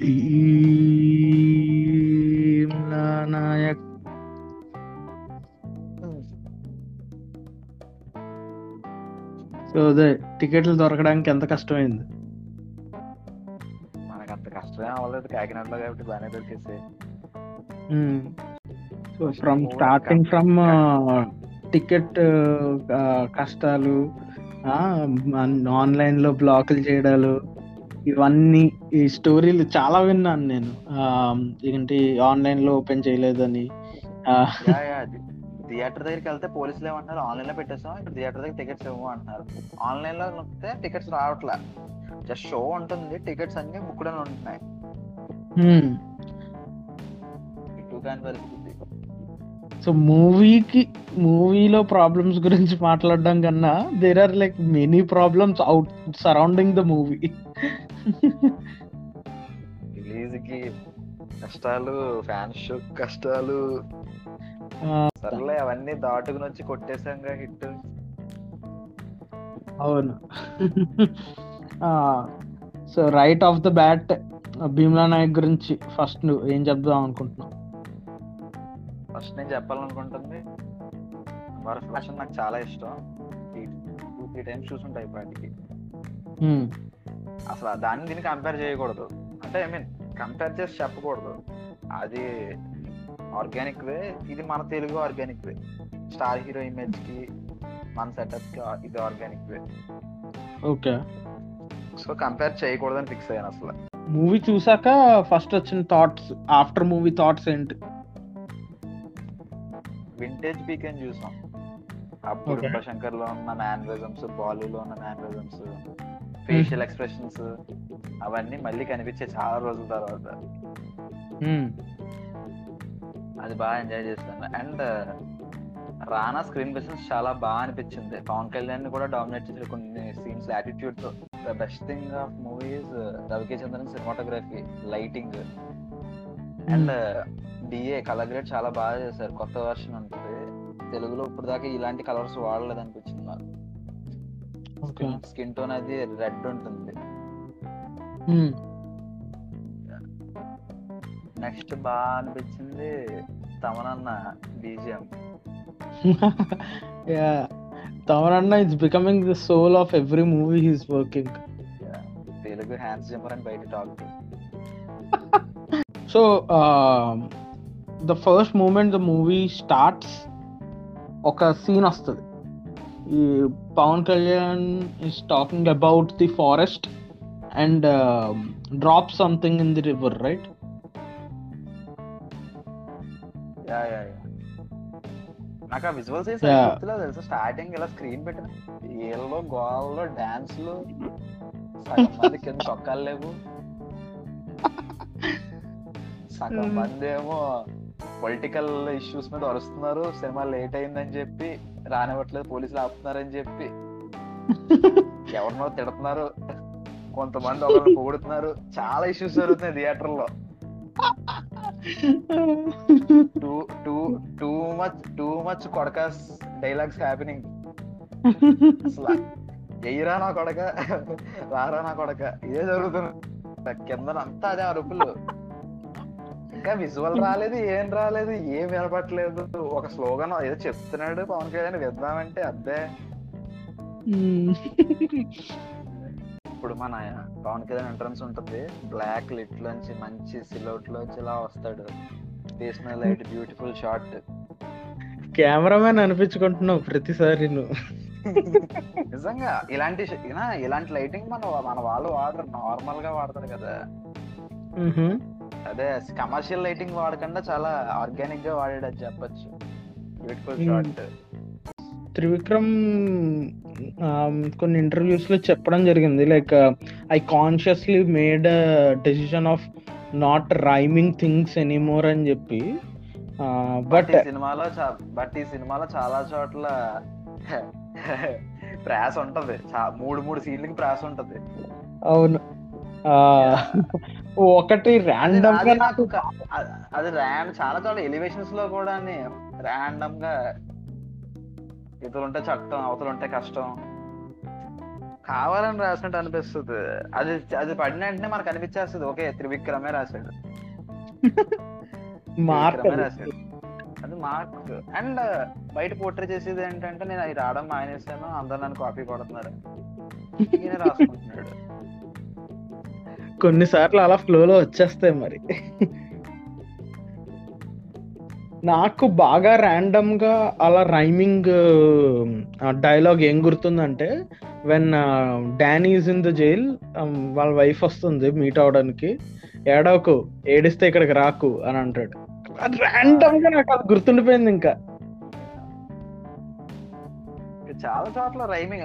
Bheemla Naik. So అదే టికెట్లు దొరకడానికి ఎంత కష్టమైంది? మనకు అంత కష్టమే అవ్వలేదు కాకినాడలో కాబట్టి బాగానే దొరికేసి. So from starting from ticket కష్టాలు ఆన్లైన్లో బ్లాకులు చేయడాలు ఇవన్నీ ఈ స్టోరీలు చాలా విన్నాను నేను. ఏంటి ఆన్లైన్లో ఓపెన్ చేయలేదని. థియేటర్ దగ్గరికి వెళ్తే పోలీసులు ఏమంటున్నారు ఆన్లైన్లో పెట్టేస్తాం ఇక్కడ థియేటర్ దగ్గర టికెట్స్ ఇవ్వము అంటున్నారు. ఆన్లైన్లో నొక్కితే టికెట్స్ రావట్లే. జస్ట్ షో ఉంటుంది టికెట్స్ అన్ని బుక్డ్ అని ఉంటున్నాయి పరిస్థితి. సో మూవీకి మూవీలో ప్రాబ్లమ్స్ గురించి మాట్లాడడం కన్నా there are like many problems out surrounding the movie రిలీజ్కి కష్టాలు ఫ్యాన్స్ షో కష్టాలు. సర్లే అవన్నీ దాటుకుని వచ్చి కొట్టేసాంగా హిట్. అవును. So right off the bat Bheemla Nayak గురించి ఫస్ట్ నువ్వు ఏం చెప్దాం అనుకుంటున్నావు? ఫస్ట్ నేను చెప్పాలనుకుంటుంది వారి ఫ్యాషన్ నాకు చాలా ఇష్టం. టూ త్రీ టైమ్స్ చూసుంటా ఇప్పటికి. అసలు దాన్ని దీన్ని కంపేర్ చేయకూడదు. అంటే ఐ మీన్ కంపేర్ చేసి చెప్పకూడదు. అది ఆర్గానిక్ వే ఇది మన Telugu organic way. Star hero ఇమేజ్కి మన సెటప్కి ఇది organic way. Okay. So compare చేయకూడదని ఫిక్స్ అయ్యాను అసలు. మూవీ చూసాక ఫస్ట్ వచ్చిన థాట్స్ ఆఫ్టర్ మూవీ థాట్స్ ఏంటి? వింటేజ్ పీక్ అని చూసాం. అప్పుడు. శంకర్లో ఉన్న మ్యాన్రిజమ్స్ బాలీలో ఉన్న మ్యాన్రిజమ్స్ ఫేషియల్ ఎక్స్ప్రెషన్స్ అవన్నీ మళ్ళీ కనిపించే చాలా రోజుల తర్వాత. అది బాగా ఎంజాయ్ చేశాను. అండ్ రానా స్క్రీన్ ప్రెసెన్స్ చాలా బాగా అనిపించింది. పవన్ కళ్యాణ్ కూడా డామినేట్ చేసిన కొన్ని scenes యాటిట్యూడ్తో. The best thing of movies Ravi K Chandran cinematography lighting and DI colour grade చాలా బాగా చేశారు. కొత్త వర్షన్ ఉంటుంది. తెలుగులో ఇప్పుడు దాకా ఇలాంటి కలర్స్ వాడలేదు అనిపించింది నాకు. స్కిన్ టోన్ అది రెడ్ ఉంటుంది. నెక్స్ట్ బాగా అనిపించింది తమనన్న BGM తమరన్న it's becoming the soul of every movie he's working Telugu Hans Zimmer అని బయట talk so the first moment the movie starts ఒక సీన్ వస్తుంది. ఈ Pawan Kalyan is talking about the forest and drop something in the river right నాకు ఆ visuals తెలుసా? Starting ఇలా screen పెట్టిన. ఏళ్ళలో గోవాల్లో డాన్స్లు సగం మంది కింద చొక్కాలు లేవు. సగం Hmm. మంది ఏమో పొలిటికల్ ఇష్యూస్ మీద అరుస్తున్నారు. సినిమా లేట్ అయిందని చెప్పి రానివ్వట్లేదు పోలీసులు ఆపుతున్నారని చెప్పి. ఎవరినో తిడుతున్నారు. కొంతమంది ఒకరిని పొగుడుతున్నారు. చాలా ఇష్యూస్ జరుగుతున్నాయి థియేటర్లో too too too much too much కొడకాస్ dialogues happening అసలు ఎయ్యరా నా కొడక రారా నా కొడక ఇదే జరుగుతుంది. కింద అంతా అదే అరుపులు ఇంకా విజువల్ రాలేదు ఏం రాలేదు ఏం వినపట్లేదు ఒక స్లోగన్ ఏదో చెప్తున్నాడు పవన్ కళ్యాణ్ విద్దామంటే అద్దే ఇప్పుడు మన పవన్ కళ్యాణ్ ఎంట్రన్స్ ఉంటుంది. బ్లాక్ లిట్ లోంచి మంచి సిలౌట్ లోంచి ఇలా వస్తాడు. మీద లైట్ బ్యూటిఫుల్ షార్ట్ కెమెరామెన్ అనిపించుకుంటున్నావు ప్రతిసారి నువ్వు. నిజంగా ఇలాంటి ఇలాంటి లైటింగ్ మన మన వాళ్ళు వాడరు. నార్మల్గా వాడతారు కదా. అదే కమర్షియల్ లైటింగ్ వాడకుండా చాలా ఆర్గానిక్గా వాడాడు చెప్పొచ్చు. బ్యూటిఫుల్. షార్ట్ త్రివిక్రమ్ కొన్ని ఇంటర్వ్యూస్లో చెప్పడం జరిగింది. Like I consciously made decision of not rhyming things anymore అని చెప్పి. బట్ బట్ సినిమాలో బట్ ఈ సినిమాలో చాలా చోట్ల ప్రాస ఉంటది. మూడు మూడు సీన్లకి ప్రాస ఉంటది. అవును. ఆ, ఒకటి అది ర్యాండమ్గా అది నాకు అది ర్యాండ్ చాలా చోట్ల ఎలివేషన్స్లో కూడా ర్యాండమ్గా ఇతరులుంటే చట్టం అవతలుంటే కష్టం. కావాలని రాసినట్టు అనిపిస్తుంది. అది అది పడిన వెంటనే మనకు అనిపించేస్తుంది. ఓకే త్రివిక్రమే రాశాడు. రాశాడు. అది మార్క్. అండ్ బయట పోర్ట్రే చేసేది ఏంటంటే నేను అవి రావడం మానేసాను అందరు నన్ను కాపీ కొడుతున్నారు. ఈయన రాసుకుంటున్నాడు. కొన్నిసార్లు అలా ఫ్లోలో వచ్చేస్తాయి మరి. నాకు బాగా ర్యాండమ్గా అలా రైమింగ్ డైలాగ్ ఏం గుర్తుందంటే when Danny's is in the jail వాళ్ళ వైఫ్ వస్తుంది మీట్ అవడానికి. ఏడవకు ఏడిస్తే ఇక్కడికి రాకు అని అంటాడు. ర్యాండమ్గా నాకు అది గుర్తుండిపోయింది ఇంకా. చాలా చోట్ల రైమింగ్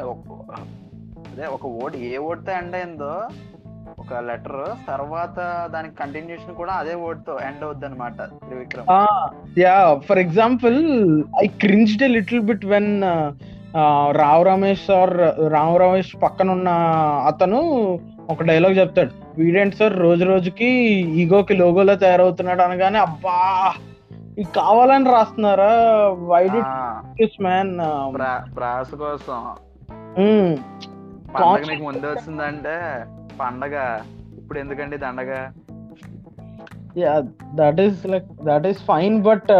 అదే ఒక ఓడి ఏ ఓడితే ఎండ్ అయిందో ఒక లెటర్ తర్వాత దానికి కంటిన్యూషన్ కూడా అదే ఓడ్తో ఎండ్ అవుద్ది అనమాట Trivikram yeah for example I cringed little bit when Rao Ramesh sir Rao Ramesh పక్కన ఉన్న అతను ఒక డైలాగ్ చెప్తాడు. వీడేంటి సార్ రోజు రోజుకి ఈగోకి లోగోలో తయారవుతున్నాడు అనగానే అబ్బా ఇది కావాలని రాస్తున్నారా? వై డి మ్యాన్ ప్రాస కోసం. ముందే వచ్చిందంటే పండగ? ఇప్పుడు ఎందుకండి దండగ? Yeah that is like that is fine but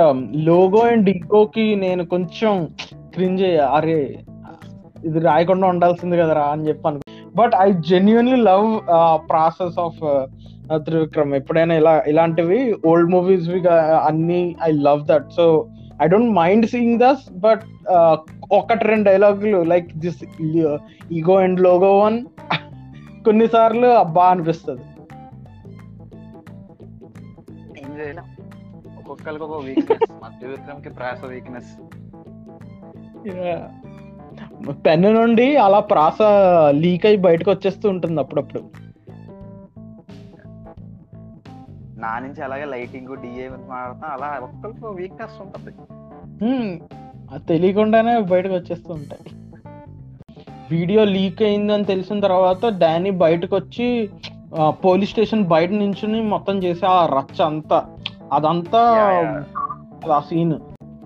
logo and డికోకి నేను కొంచెం క్రింజ్ అరే ఇది రాయకుండా ఉండాల్సింది కదరా అని చెప్పాను but I genuinely love process of Trivikram. ఎప్పుడైనా ఇలా ఇలాంటివి ఓల్డ్ మూవీస్ అన్ని I love that so I don't mind seeing this but ఒకటి రెండు డైలాగులు like this ego and logo one కొన్నిసార్లు అబ్బా అనిపిస్తుంది. ఏం చేయలేం. ఒక్కొక్కరికి ఒక వీక్నెస్ ప్రాస వీక్నెస్ పెన్ను నుండి అలా ప్రాస లీక్ అయి బయటకు వచ్చేస్తూ ఉంటుంది అప్పుడప్పుడు. నా నుంచి అలాగే లైటింగ్ డిఏ మాడతాం అలా ఒక్కొక్కరికి వీక్నెస్ ఉంటుంది. అది తెలియకుండానే బయటకు వచ్చేస్తూ ఉంటాయి. వీడియో లీక్ అయిందని తెలిసిన తర్వాత డానీ బయటకు వచ్చి పోలీస్ స్టేషన్ బయట నించుని మొత్తం చేసి ఆ రచ్చ అంతా. అదంతా ఆ సీన్.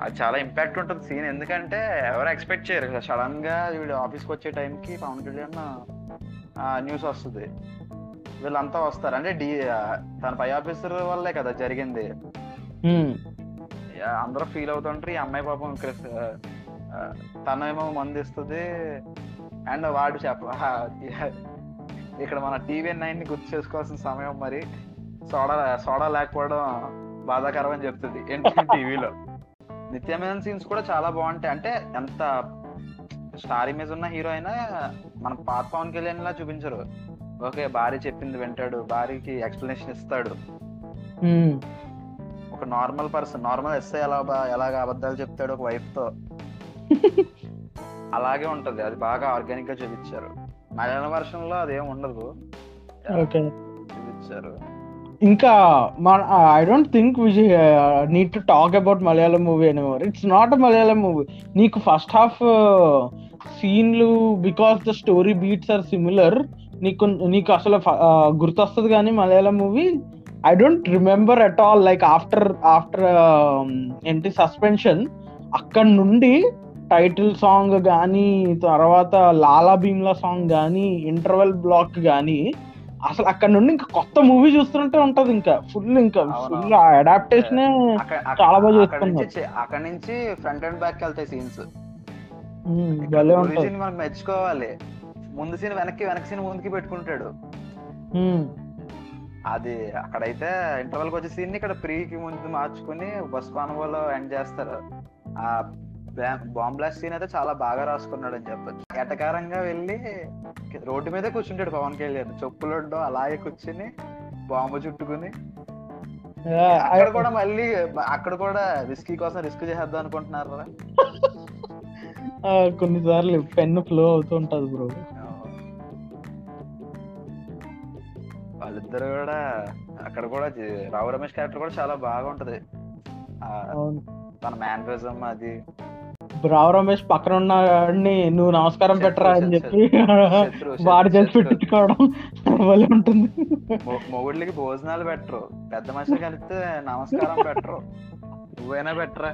అది చాలా ఇంపాక్ట్ ఉంటుంది సీన్. ఎందుకంటే ఎవరు ఎక్స్పెక్ట్ చేయరు. సడన్గా వీడు ఆఫీస్కి వచ్చే టైంకి పవన్ కళ్యాణ్ న్యూస్ వస్తుంది. వీళ్ళంతా వస్తారు. అంటే డి తన పై ఆఫీసర్ వల్లే కదా జరిగింది. అందరూ ఫీల్ అవుతుంటారు. ఈ అమ్మాయి పాపం తనేమో మందు ఇస్తుంది అండ్ వాడు చెప్ప ఇక్కడ మన టీవీ నైన్ని గుర్తు చేసుకోవాల్సిన సమయం మరి సోడా సోడా లేకపోవడం బాధాకరం అని చెప్తుంది ఏంటంటే టీవీలో. నిత్యమైన సీన్స్ కూడా చాలా బాగుంటాయి. అంటే ఎంత స్టార్ ఇమేజ్ ఉన్న హీరో అయినా మన పాత పవన్ కళ్యాణ్ లా చూపించరు. ఓకే భార్య చెప్పింది వింటాడు భార్యకి ఎక్స్ప్లెనేషన్ ఇస్తాడు. ఒక నార్మల్ పర్సన్ నార్మల్ ఎస్ఐ ఎలా ఎలాగ అబద్ధాలు చెప్తాడు ఒక వైఫ్తో అలాగే ఉంటది. అది బాగా ఆర్గానిక్గా చూపించారు. మలయాళం వర్షన్లో అదేం ఉండదు. చూపించారు. ఇంకా మన I don't think Vijay need to talk about Malayalam movie anymore it's not a Malayalam movie నీకు ఫస్ట్ హాఫ్ సీన్లు because the story beats are similar నీకు నీకు అసలు గుర్తొస్తుంది కానీ Malayalam movie I don't remember at all like after after ఏంటి suspension అక్కడ నుండి టైటిల్ సాంగ్ కానీ తర్వాత లాలా భీమ్లా సాంగ్ కానీ ఇంటర్వెల్ బ్లాక్ కానీ అసలు అక్కడ నుండి ఇంకా కొత్త మూవీ చూస్తుంటే ఉంటది ఇంకా. ఫుల్ ఇంకా ఫుల్ అడాప్టేషన్ చాలా బాగా చూస్తున్నారు అక్కడ నుంచి ఫ్రంట్ అండ్ బ్యాక్ వెళ్తాయి సీన్స్. మనం మెచ్చుకోవాలి. ముందు సీన్ వెనక్కి వెనక్కి సీన్ ముందుకి పెట్టుకుంటాడు. అది అక్కడైతే ఇంటర్వెల్ వచ్చే సీన్ ఇక్కడ ప్రీకి ముందు మార్చుకుని బస్ పానవాలో ఎండ్ చేస్తారు. ఆ బాంబ్ బ్లాస్ట్ సీన్ అయితే చాలా బాగా రాసుకున్నాడు అని చెప్పొచ్చు. ఎటకారంగా వెళ్ళి రోడ్డు మీదే కూర్చుంటాడు పవన్ కళ్యాణ్. చెప్పులడ్డు అలాగే కూర్చుని బాంబు చుట్టుకుని. అక్కడ కూడా మళ్ళీ అక్కడ కూడా రిస్కీ కోసం రిస్క్ చేద్దాం అనుకుంటున్నారా కొన్నిసార్లు పెన్ను ఫ్లో అవుతూ ఉంటది బ్రో వాళ్ళిద్దరు కూడా అక్కడ కూడా రావు రమేష్ క్యారెక్టర్ కూడా చాలా బాగా ఉంటది తన మ్యానరిజం అది. రావు రమేష్ పక్కన ఉన్న నువ్వు నమస్కారం పెట్టరా అని చెప్పి వాడు చేసి పెట్టుకోవడం వల్ల ఉంటుంది. మొగుళ్ళకి భోజనాలు పెట్టరు. పెద్ద మనుషులు కలిస్తే నమస్కారం పెట్టరు. నువ్వైనా పెట్టరా?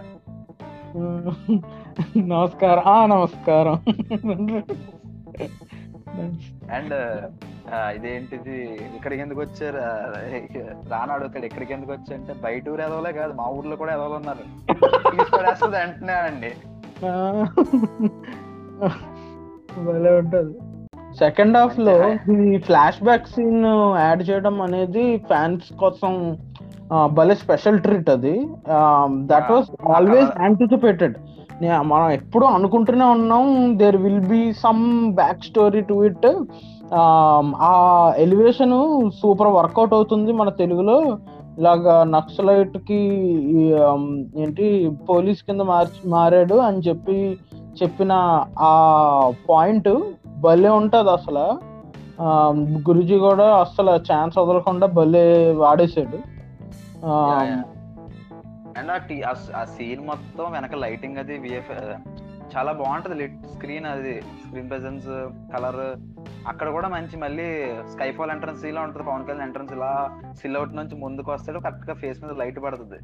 నమస్కారం. ఆ నమస్కారం. అండ్ ఇదేంటిది? ఇక్కడికి ఎందుకు వచ్చారు? ఆ, రానా అడుగుతాడు ఇక్కడికి ఎందుకు వచ్చా అంటే బయట ఊరు ఎదవలే కాదు. మా ఊర్లో కూడా ఎదవలు ఉన్నారు. తీసుకొడేస్తుంది అంటున్నా అండి భలే ఉంటది. సెకండ్ హాఫ్లో ఈ ఫ్లాష్ బ్యాక్ సీన్ యాడ్ చేయడం అనేది ఫ్యాన్స్ కోసం భలే స్పెషల్ ట్రీట్ అది. దట్ వాస్ ఆల్వేస్ యాంటిసిపేటెడ్ మనం ఎప్పుడు అనుకుంటూనే ఉన్నాం there will be some back story to it ఆ ఎలివేషన్ సూపర్ వర్కౌట్ అవుతుంది మన తెలుగులో. ఇలాగా నక్సలైట్కి ఏంటి పోలీస్ కింద మార్చి మారాడు అని చెప్పి చెప్పిన ఆ పాయింట్ భలే ఉంటది అసలు. గురుజీ కూడా అసలు ఛాన్స్ వదలకుండా భలే వాడేసాడు ఆ, అండ్ ఆ సీన్ మొత్తం వెనక లైటింగ్ అది విఎఫ్ చాలా బాగుంటది లిట్ స్క్రీన్ అది స్క్రీన్ ప్రెజెన్స్ కలర్ అక్కడ కూడా మంచి మళ్ళీ స్కై ఫాల్ ఎంట్రన్స్ ఇలా ఉంటుంది పవన్ కళ్యాణ్ ఎంట్రన్స్ ఇలా సిల్అవుట్ నుంచి ముందుకు వస్తాడు కరెక్ట్గా ఫేస్ మీద లైట్ పడుతుంది.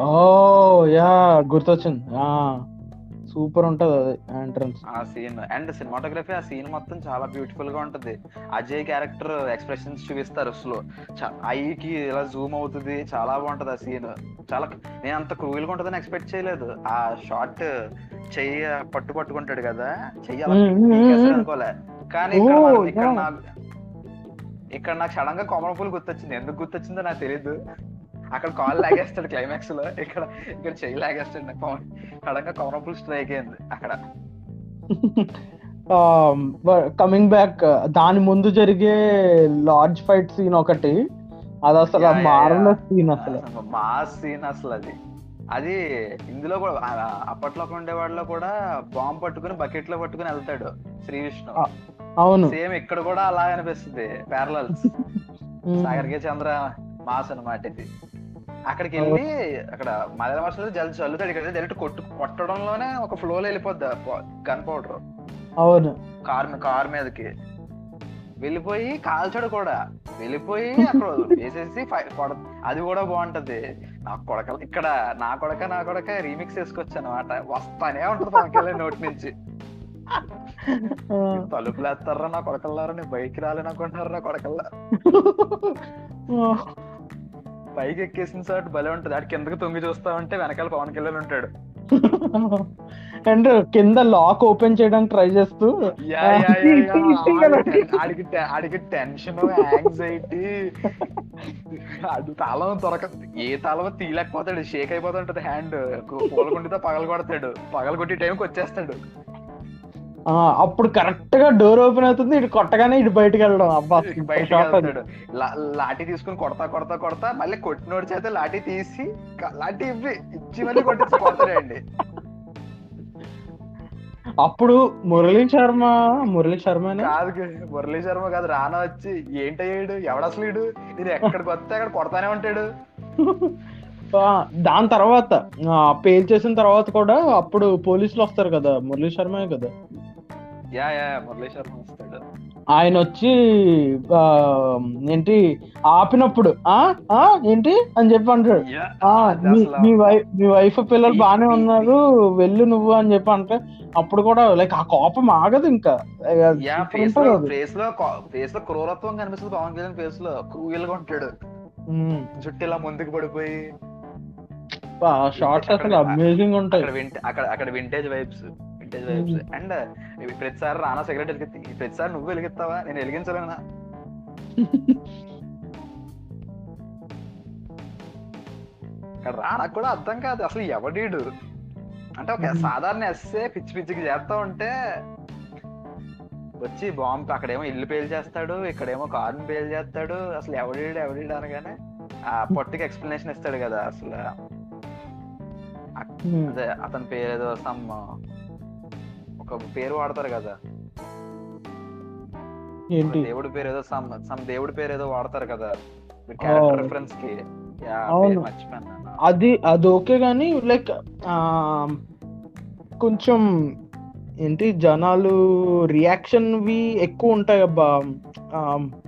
ఓ యా గుర్తొచ్చింది. సూపర్ ఉంటది అది ఎంట్రన్స్. ఆ సీన్. అండ్ సినిమాటోగ్రఫీ ఆ సీన్ మొత్తం చాలా బ్యూటిఫుల్గా ఉంటది. అజయ్ క్యారెక్టర్ ఎక్స్ప్రెషన్స్ చూపిస్తారు స్లో ఐకి ఇలా జూమ్ అవుతుంది చాలా బాగుంటది ఆ సీన్. చాలా నేను అంత క్రూయల్గా ఉంటుందని ఎక్స్పెక్ట్ చేయలేదు. ఆ షార్ట్ చెయ్యి పట్టు పట్టుకుంటాడు కదా చెయ్యి అలా. అనుకోలే. కానీ ఇక్కడ ఇక్కడ. నాకు ఇక్కడ నాకు సడన్గా కొమర పూలు గుర్తొచ్చింది. ఎందుకు గుర్తొచ్చిందో నాకు తెలియదు అక్కడ కాల్ లాగేస్తాడు క్లైమాక్స్లో. ఇక్కడ ఇక్కడ చెయ్యి లాగేస్తాడు నాకు సడన్గా స్ట్రైక్ అయింది అక్కడ. కమింగ్ బ్యాక్ దాని ముందు జరిగే లార్జ్ ఫైట్ సీన్ ఒకటి. అది అసలు yeah. సీన్ అసలు. మాస్ సీన్ అసలు అది. అది ఇందులో కూడా అప్పట్లో ఉండే వాళ్ళలో కూడా బాంబ్ పట్టుకుని బకెట్లో పట్టుకుని వెళ్తాడు శ్రీ విష్ణు అవును. సేమ్ ఇక్కడ కూడా అలా అనిపిస్తుంది ప్యారలల్స్ ఉమ్. సాగర్ కే చంద్ర మాస్ అన్నమాట ఇది అక్కడికి వెళ్ళి అక్కడ మలయాళ భాషలో జల్ చల్లుతాడు ఇక్కడ డైరెక్ట్ కొట్టు కొట్టడంలోనే ఒక ఫ్లో లో వెళ్ళిపోద్ది గన్ పౌడర్. అవును. కార్ కార్ మీదకి. వెళ్ళిపోయి కాల్చాడు కూడా. వెళ్ళిపోయి అక్కడ వేసేసి కొడ- అది కూడా బాగుంటది. నా కొడక ఇక్కడ నా కొడక నా కొడక రీమిక్స్ వేసుకొచ్చు అనమాట వస్తానే ఉంటది కళ్యాణ్ నోటి నుంచి. తలుపులు వేస్తారా నా కొడకల్లారా నీ బైక్ రాలేననుకుంటున్నారా నా కొడకల్లా? పైకి ఎక్కేసిన సార్ భలే ఉంటది. అటు కిందకి తొంగి చూస్తా ఉంటే వెనకాల పవన్ కళ్యాణ్ ఉంటాడు. అండ్ కింద లాక్ ఓపెన్ చేయడానికి ట్రై చేస్తూ. ఆడికి ఆడికి టెన్షన్ యాంగ్జైటీ. అది తాళం దొరక ఏ తాళం తీయలేకపోతాడు. షేక్ అయిపోతుంటది హ్యాండ్. పూలకుండితో పగల కొడతాడు. పగల కొట్టి టైంకి వచ్చేస్తాడు. అప్పుడు కరెక్ట్గా డోర్ ఓపెన్ అవుతుంది ఇటు కొట్టగానే ఇటు బయటకు వెళ్ళడం. అబ్బా లా- లాఠీ తీసుకుని కొడతా కొడతా కొడతా మళ్ళీ కొట్టినోడి చేత లాఠీ తీసి లాఠీ ఇవ్వి ఇచ్చి మళ్ళీ కొట్టించి కొడతాడండి అప్పుడు మురళీ శర్మ మురళీ శర్మనే? కాదు మురళీ శర్మ కాదు రానా వచ్చి ఏంటయ్యాడు ఎవడసలు నేను ఎక్కడికి వస్తే అక్కడ కొడతానే ఉంటాడు. దాని తర్వాత పేల్ చేసిన తర్వాత కూడా అప్పుడు పోలీసులు వస్తారు కదా మురళీ శర్మే కదా. యా యా మురళీ శర్మ వస్తాడు. ఆయన వచ్చి ఏంటి ఆపినప్పుడు ఆ ఆ ఏంటి అని చెప్పి అంటాడు. మీ వైఫ్ మీ వైఫ్ పిల్లలు ఈ- ఉన్నారు వెళ్ళు నువ్వు అని చెప్పి అంటే అప్పుడు కూడా లైక్ ఆ కోపం ఆగదు ఇంకా. ఫేస్లో. ఫేస్లో క్రూరత్వం కనిపిస్తుంది పవన్ కళ్యాణ్ ఫేస్లో. క్రూయల్గా ఉంటాడు. జుట్టు ఇలా ముందుకు పడిపోయి షార్ట్స్ అసలు అమేజింగ్ ఉంటాయి. అక్కడ వింట అక్కడ vintage vibes vintage vibes and ప్రతిసారి రానా సిగరెట్ వెలిగిస్తే ప్రతిసారి నువ్వు వెలిగిస్తావా? నేను వెలిగించలేనా? అక్కడ రానా కూడా అర్థం కాదు. అసలు ఎవడీడు? అంటే ఒక Mhm. సాధారణ ఎస్సే పిచ్చి పిచ్చికి చేస్తా ఉంటే వచ్చి బాంబు అక్కడేమో ఇల్లు పేల్ చేస్తాడు ఇక్కడేమో కారుని పేల్ చేస్తాడు. అసలు ఎవడీడు ఎవడీడు అనగానే ఆ పొట్టికి ఎక్స్ప్లెనేషన్ ఇస్తాడు కదా అసలు. అదే అతని పేరు ఏదో సమ్ ఒక పేరు వాడతారు కదా. దేవుడి పేరు ఏదో సమ్ సమ్ దేవుడి పేరు ఏదో వాడతారు కదా. క్యారెక్టర్. రిఫరెన్స్కి. అది అది ఓకే కానీ లైక్ కొంచెం ఏంటి జనాలు రియాక్షన్ వి ఎక్కువ ఉంటాయి అబ్బా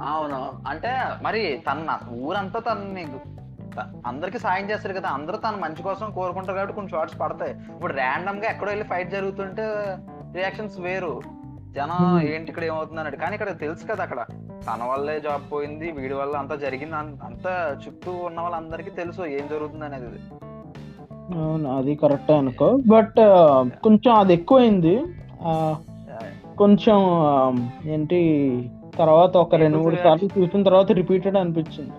అవును. అంటే మరి తన ఊరంతా తనని అందరికి సాయం చేస్తారు కదా. అందరూ తన మంచి కోసం కోరుకుంటారు కాబట్టి కొన్ని షార్ట్స్ పడతాయి. ఇప్పుడు ర్యాండమ్గా ఎక్కడో వెళ్ళి ఫైట్ జరుగుతుంటే రియాక్షన్స్ వేరు. జనం Hmm. ఏంటి ఇక్కడ ఏమవుతుంది అన్నాడు కానీ ఇక్కడ తెలుసు కదా అక్కడ. తన వల్లే జాబ్ పోయింది వీడి వల్ల అంతా జరిగింది. అంతా చుట్టూ ఉన్న వాళ్ళందరికీ తెలుసు ఏం జరుగుతుంది అనేది. అవును అది కరెక్టే అనుకో. బట్ కొంచెం అది ఎక్కువైంది. కొంచెం ఏంటి తర్వాత ఒక రెండు మూడు సార్లు చూసిన తర్వాత రిపీటెడ్ అనిపించింది.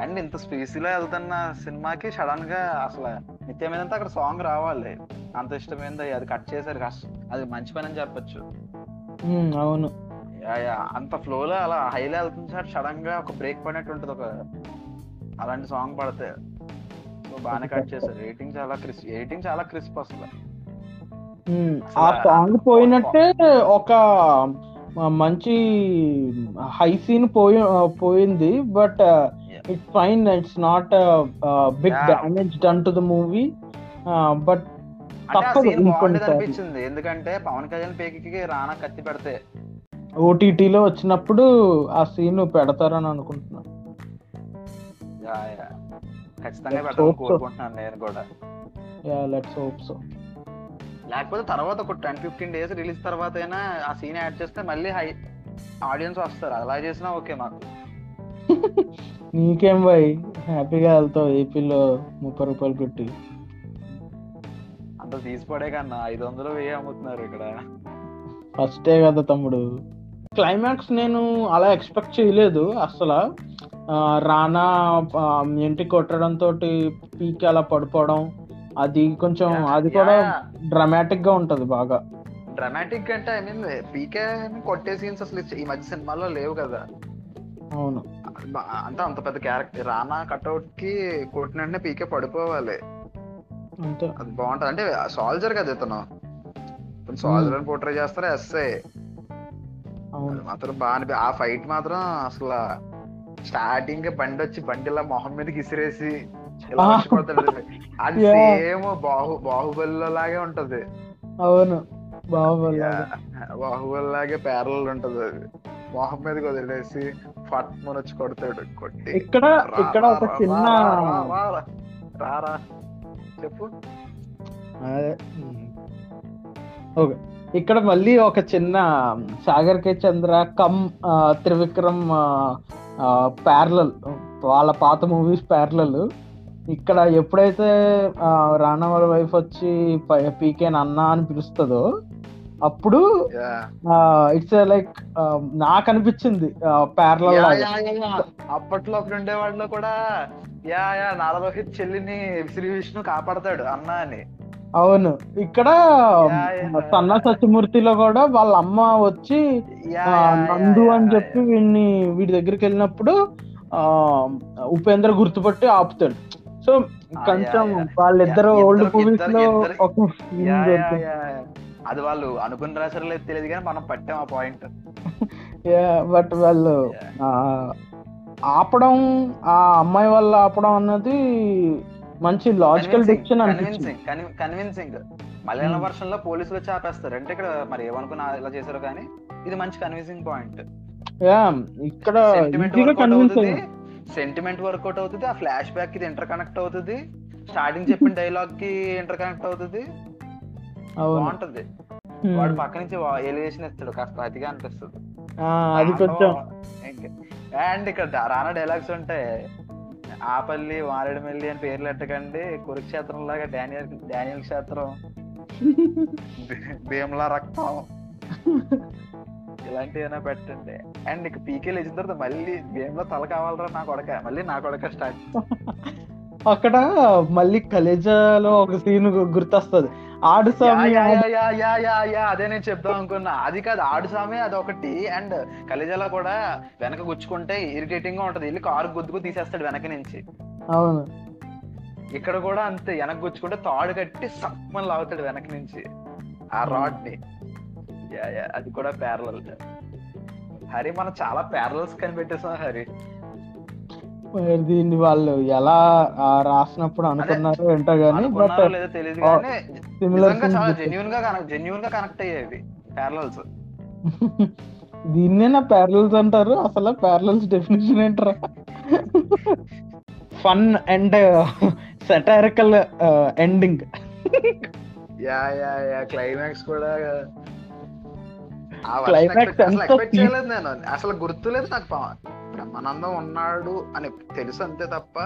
అండ్ ఇంత స్పేసీలో వెళ్తున్న సినిమాకి సడన్గా అసలు నిత్యమైనంత అక్కడ సాంగ్ రావాలి. అంత ఇష్టమైంది అది కట్ చేశారు కష్ట- అది మంచి పని అని చెప్పొచ్చు. అవును. అంత ఫ్లో లో అలా హైలో వెళ్తుంది సార్ సడన్గా ఒక బ్రేక్ పడినట్టు ఉంటుంది ఒక అలాంటి సాంగ్ పడితే. బాగానే కట్ చేశారు. ఎయిటింగ్ చాలా క్రిస్ప్ ఎయిటింగ్ చాలా క్రిస్ప్ అసలు. ఆ సాంగ్ పోయినట్టే ఒక మంచి హై సీన్ పోయి పోయింది. But it's fine it's not big Yeah. Done to the movie but అంటే ఆ తప్పదు. అనిపించింది ఎందుకంటే పవన్ కళ్యాణ్ పేకికి రానా కత్తి పెడితే ఓటీటీలో వచ్చినప్పుడు ఆ సీన్ పెడతారని అనుకుంటున్నాను. ఖచ్చితంగా పెట్టాలని. కోరుకుంటున్నాను నేను కూడా యా లెట్స్ హోప్ సో లేకపోతే తర్వాత ఒక టెన్ ఫిఫ్టీన్ డేస్ రిలీజ్ తర్వాత అయినా ఆ సీన్ యాడ్ చేస్తే మళ్ళీ హై ఆడియన్స్ వస్తారు అలా చేసినా ఓకే మాకు నీకేం బాయ్ హ్యాపీగా వెళ్తావు ఏపీలో ముప్పై రూపాయలు పెట్టి. అంత తీసిపడే కన్నా ఐదు వందలు వెయ్యి అమ్ముతున్నారు ఇక్కడ. ఫస్టే కదా తమ్ముడు. క్లైమాక్స్ నేను అలా ఎక్స్పెక్ట్ చేయలేదు అసలు. రానా ఇంటి కొట్టడంతో పీకి అలా పడిపోవడం అది కొంచెం అది కూడా డ్రామాటిక్గా ఉంటది బాగా. డ్రామాటిక్ అంటే ఐ మీన్ పీకే కొట్టే సీన్స్ అసలు ఈ మధ్య సినిమాలో లేవు కదా. అవును. అంటే అంత పెద్ద క్యారెక్టర్ రానా కట్అవుట్కి కొట్టిన వెంటనే పీకే పడిపోవాలి. అంతే. అది బాగుంటది. అంటే సాల్జర్ కదా ఇతను. సాల్జర్ అని పోర్ట్రే చేస్తారు? ఎస్ఐ మాత్రం బాగా ఆ ఫైట్ మాత్రం అసలు స్టార్టింగ్ బండి వచ్చి బండి ఇలా మొహం మీదకి ఇసిరేసి ఇలా అది. సేమ్ బాహు బాహుబలిలో లాగే ఉంటది. అవును. బాహుబలి. బాహుబలి లాగే ప్యారల్ ఉంటది అది. మొహం మీదకి వదిలేసి ఫట్మన్ వచ్చి కొడతాడు కొట్టి ఇక్కడ ఇక్కడ ఒక చిన్న రా, రా, రా, రా. రా, రా. చెప్పు. ఓకే ఇక్కడ మళ్ళీ ఒక చిన్న Sagar K Chandra cum Trivikram parallel వాళ్ళ పాత మూవీస్ ప్యారలల్ ఇక్కడ ఎప్పుడైతే వాళ్ళ వైఫ్ వచ్చి పీకే అన్న అని పిలుస్తుందో అప్పుడు. ఇట్స్ లైక్ నాకు అనిపించింది యా. అప్పట్లో అప్పుడు ఉండే వాళ్ళలో కూడా యా యా నారలోహిత్ చెల్లిని శ్రీ విష్ణు కాపాడతాడు అన్న అని అవును ఇక్కడ. సన్న సత్యమూర్తిలో కూడా వాళ్ళ అమ్మ వచ్చి నందు అని. చెప్పి వీడిని వీడి దగ్గరికి వెళ్ళినప్పుడు ఆ ఉపేంద్ర గుర్తుపట్టి ఆపుతాడు సో కొంచెం యా, యా. వాళ్ళిద్దరు ఓల్డ్ మూవీస్లో ఒక అది వాళ్ళు అనుకుని రాసారో లేదు తెలియదు కానీ మనం పట్టాం ఆ పాయింట్ బట్ వాళ్ళు ఆపడం ఆ అమ్మాయి వల్ల ఆపడం అన్నది మంచి లాజికల్ అనిపించింది. Convincing convincing Malayalam Hmm. వర్షన్లో పోలీసులు వచ్చి ఆపేస్తారు అంటే ఇక్కడ మరి ఏమనుకున్నా ఇలా చేశారు కానీ ఇది మంచి కన్విన్సింగ్ పాయింట్ యా ఇక్కడ సెంటిమెంట్ వర్కౌట్ అవుతుంది. సెంటిమెంట్ వర్కౌట్ అవుతుంది. ఆ ఫ్లాష్ బ్యాక్ ఇది ఇంటర్ కనెక్ట్ అవుతుంది. స్టార్టింగ్ చెప్పిన డైలాగ్కి ఇంటర్ కనెక్ట్ అవుతుంది. బాగుంటది. వాడు పక్క నుంచి ఎలివేషన్ ఇస్తాడు కాస్త అతిగా అనిపిస్తుంది. అది కొంచెం. అండ్ ఇక్కడ రానా డైలాగ్స్ ఉంటాయి ఆపల్లి మారేడుమిల్లి అని పేర్లు ఎట్టకండి కురుక్షేత్రం లాగా డానియల్ డానియల్ క్షేత్రం భీమలా రక్తం ఇలాంటివి ఏమైనా పెట్టండి. అండ్ ఇక పీకే లేచిన తర్వాత మళ్ళీ గేమ్లో తల కావాలరా నా కొడక మళ్ళీ నా కొడక స్టార్ట్. అక్కడ మళ్ళీ కలేజాలో ఒక సీన్ గుర్తొస్తుంది. ఆడు స్వామి అదే నేను చెప్దాం అనుకున్నా. అది కాదు ఆడు సామే అది ఒకటి. అండ్ కలిజాలో కూడా వెనక గుచ్చుకుంటే ఇరిటేటింగ్గా ఉంటది. వెళ్ళి కారు గుద్దుకు తీసేస్తాడు వెనక నుంచి. అవును. ఇక్కడ కూడా అంతే వెనక గుచ్చుకుంటే తాడు కట్టి సప్పని లాగుతాడు వెనక నుంచి. ఆ రాడ్ని యా, యా, అది కూడా ప్యారలల్ హరి మనం చాలా ప్యారలల్స్ కనిపెట్టేసాం హరి. దీన్ని వాళ్ళు ఎలా ఆ, రాసినప్పుడు అనుకున్నారో ఏంటో గానీ బట్ సిమిలర్ జెన్యున్గా కనెక్ట్ జెన్యున్గా కనెక్ట్ అయ్యేవి ప్యారలల్స్ దీన్నే నా ప్యారలల్స్ అంటారు? అసలు parallels definition ఏంటరా? Fun and satirical ending yeah yeah yeah climax కూడా చేయలేదు నేను. అసలు గుర్తులేదు నాకు పవన్. బ్రహ్మానందం ఉన్నాడు అని తెలుసు అంతే తప్ప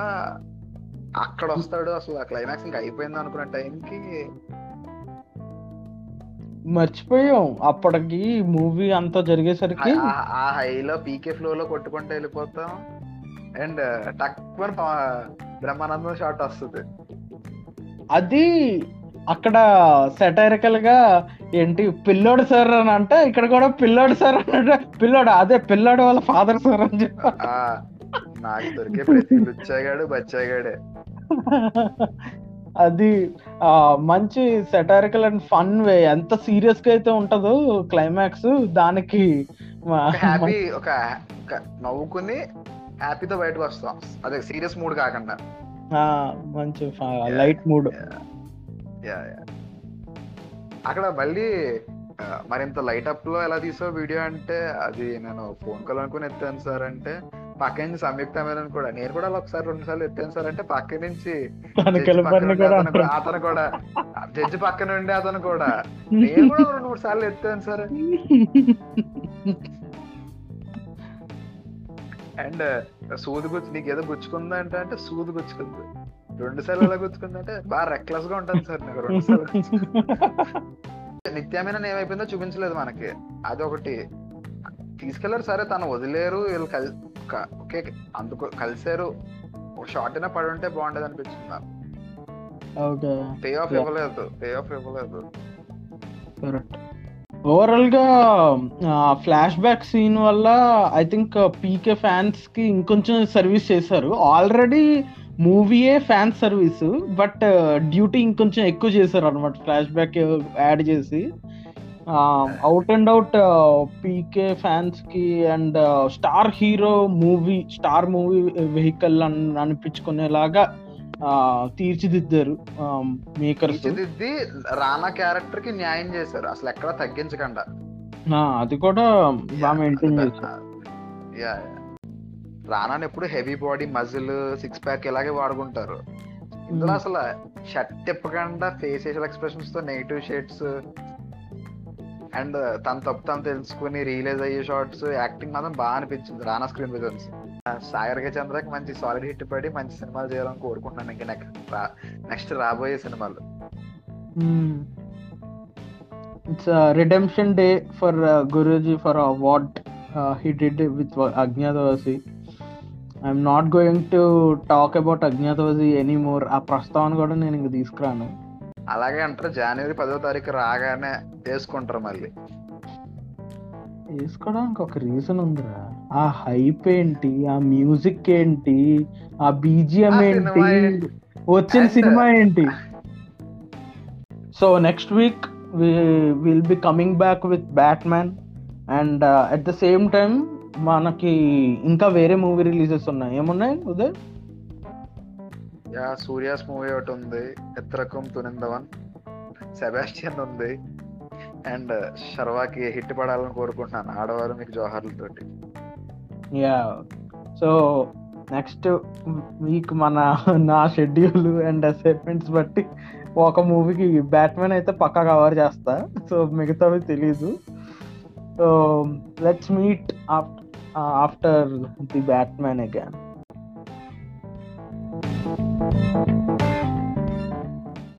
అక్కడ వస్తాడు అసలు ఆ క్లైమాక్స్ ఇంకా అయిపోయింది అనుకున్న టైంకి. మర్చిపోయాం. అప్పటికి మూవీ అంతా జరిగేసరికి ఆ హైలో పీకే ఫ్లో లో కొట్టుకుంటూ వెళ్ళిపోతాం. అండ్ టక్వన్ బ్రహ్మానందం షాట్ వస్తుంది. అది అక్కడ సెటైరికల్గా ఏంటి పిల్లోడు సార్ అని అంటే ఇక్కడ కూడా పిల్లోడు సార్ అని అంటే పిల్లోడు? అదే పిల్లోడు వాళ్ళ ఫాదర్ సార్ అని చెప్పి. ఆ నాకు దొరికే ప్రతి బచ్చాగాడే. అది మంచి సెటారికల్ అండ్ ఫన్ వే. ఎంత సీరియస్గా అయితే ఉంటుందో క్లైమాక్స్ దానికి హ్యాపీ ఒక నవ్వుకుని హ్యాపీతో బయటకు వస్తాం. అదే సీరియస్ మూడ్ కాకుండా. మంచి లైట్ మూడ్ అక్కడ మళ్ళీ ఆ, మరింత లైట్ అప్లో ఎలా తీసావు వీడియో అంటే అది నేను ఫోన్ కాల్ అనుకుని ఎత్తాను సార్ అంటే పక్క నుంచి సంయుక్త మీనన్ కూడా నేను కూడా అలా ఒకసారి రెండు సార్లు ఎత్తాను సార్ అంటే పక్క నుంచి అతను కూడా- జడ్జి పక్కన ఉండి అతను కూడా. నేను కూడా రెండు మూడు సార్లు ఎత్తాను సార్ అండ్ సూది గుచ్చు నీకు ఏదో గుచ్చుకుందా అంటే అంటే సూది గుచ్చుకుంది. రెండు సార్లు ఎలా గుచ్చుకుంది అంటే బాగా రెక్లెస్గా ఉంటుంది సార్ నాకు రెండు సార్లు. నిత్యమైన ఏమైపోయిందో చూపించలేదు మనకి. అదొకటి. తీసుకెళ్ళారు సరే తను వదిలేరు వీళ్ళు కల్ ఓకే అందుకు కలిసారు ఒక షార్ట్ అయినా పడి ఉంటే బాగుండేది అనిపించింది నాకు. Pay off. ఇవ్వలేదు. పే ఆఫ్ ఇవ్వలేదు. ఓవరాల్గా ఫ్లాష్ బ్యాక్ సీన్ వల్ల ఐ థింక్ పీకే ఫ్యాన్స్కి ఇంకొంచెం సర్వీస్ చేశారు. ఆల్రెడీ మూవీయే ఫ్యాన్ సర్వీస్ బట్ డ్యూటీ ఇంకొంచెం ఎక్కువ చేశారు అనమాట ఫ్లాష్ బ్యాక్ యాడ్ చేసి అవుట్ అండ్ అవుట్ పీకే ఫ్యాన్స్కి and star hero movie star movie vehicle అని అనిపించుకునేలాగా తీర్చిదిద్దారు మేకర్స్ తీర్చిదిద్ది రానా క్యారెక్టర్కి న్యాయం చేశారు. అసలు ఎక్కడ తగ్గించకుండా. అది కూడా బాగా మెయింటైన్ చేశారు. రానాని ఎప్పుడు heavy body muscle six pack ఇలాగే వాడుకుంటారు. ఇందులో అసలు షర్ట్ తిప్పకుండా ఫేషియల్ ఎక్స్ప్రెషన్స్తో నెగిటివ్ షేడ్స్ అండ్ తన తప్పు తను తెలుసుకుని రియలైజ్ అయ్యే షార్ట్స్ యాక్టింగ్ మాత్రం బాగా అనిపించింది రానా స్క్రీన్ ప్రెజెన్స్ సాగర్ చంద్రకి మంచి సాలిడ్ హిట్ పడి మంచి సినిమాలు చేయాలని కోరుకుంటున్నాను ఇంకా నెక్స్ట్ నెక్స్ట్ రాబోయే సినిమాలు. It's redemption day for Guruji for what he did with Agnyaathavaasi I'm not going to talk about Agnyaathavaasi any more ఆ ప్రస్తావన కూడా నేను ఇంక తీసుకురాను. అలాగే అంటారు. జనవరి పదో తారీఖు రాగానే వేసుకుంటారు మళ్ళీ. వేసుకోవడానికి ఒక రీజన్ ఉందిరా. ఆ హైప్ ఏంటి? ఆ మ్యూజిక్ ఏంటి? ఆ బీజిఎం ఏంటి? వచ్చిన సినిమా ఏంటి? So next week will be coming back with Batman and at the same time మనకి ఇంకా వేరే మూవీ రిలీజెస్ ఉన్నాయి. ఏమున్నాయి ఉదయ్? యా సూర్యాస్ మూవీ ఒకటి ఉంది. ఎత్రకం తునిందవన్. సెబాస్టియన్ ఉంది. అండ్ శర్వాకి హిట్ పడాలని కోరుకుంటున్నాను. ఆడవారు మీకు జోహార్లతోటి యా. సో నెక్స్ట్ వీక్ మన నా షెడ్యూల్ అండ్ అసైన్మెంట్స్ బట్టి ఒక మూవీకి బ్యాట్మెన్ అయితే పక్కా కవర్ చేస్తా. సో మిగతావి తెలీదు. So let's meet after the Batman again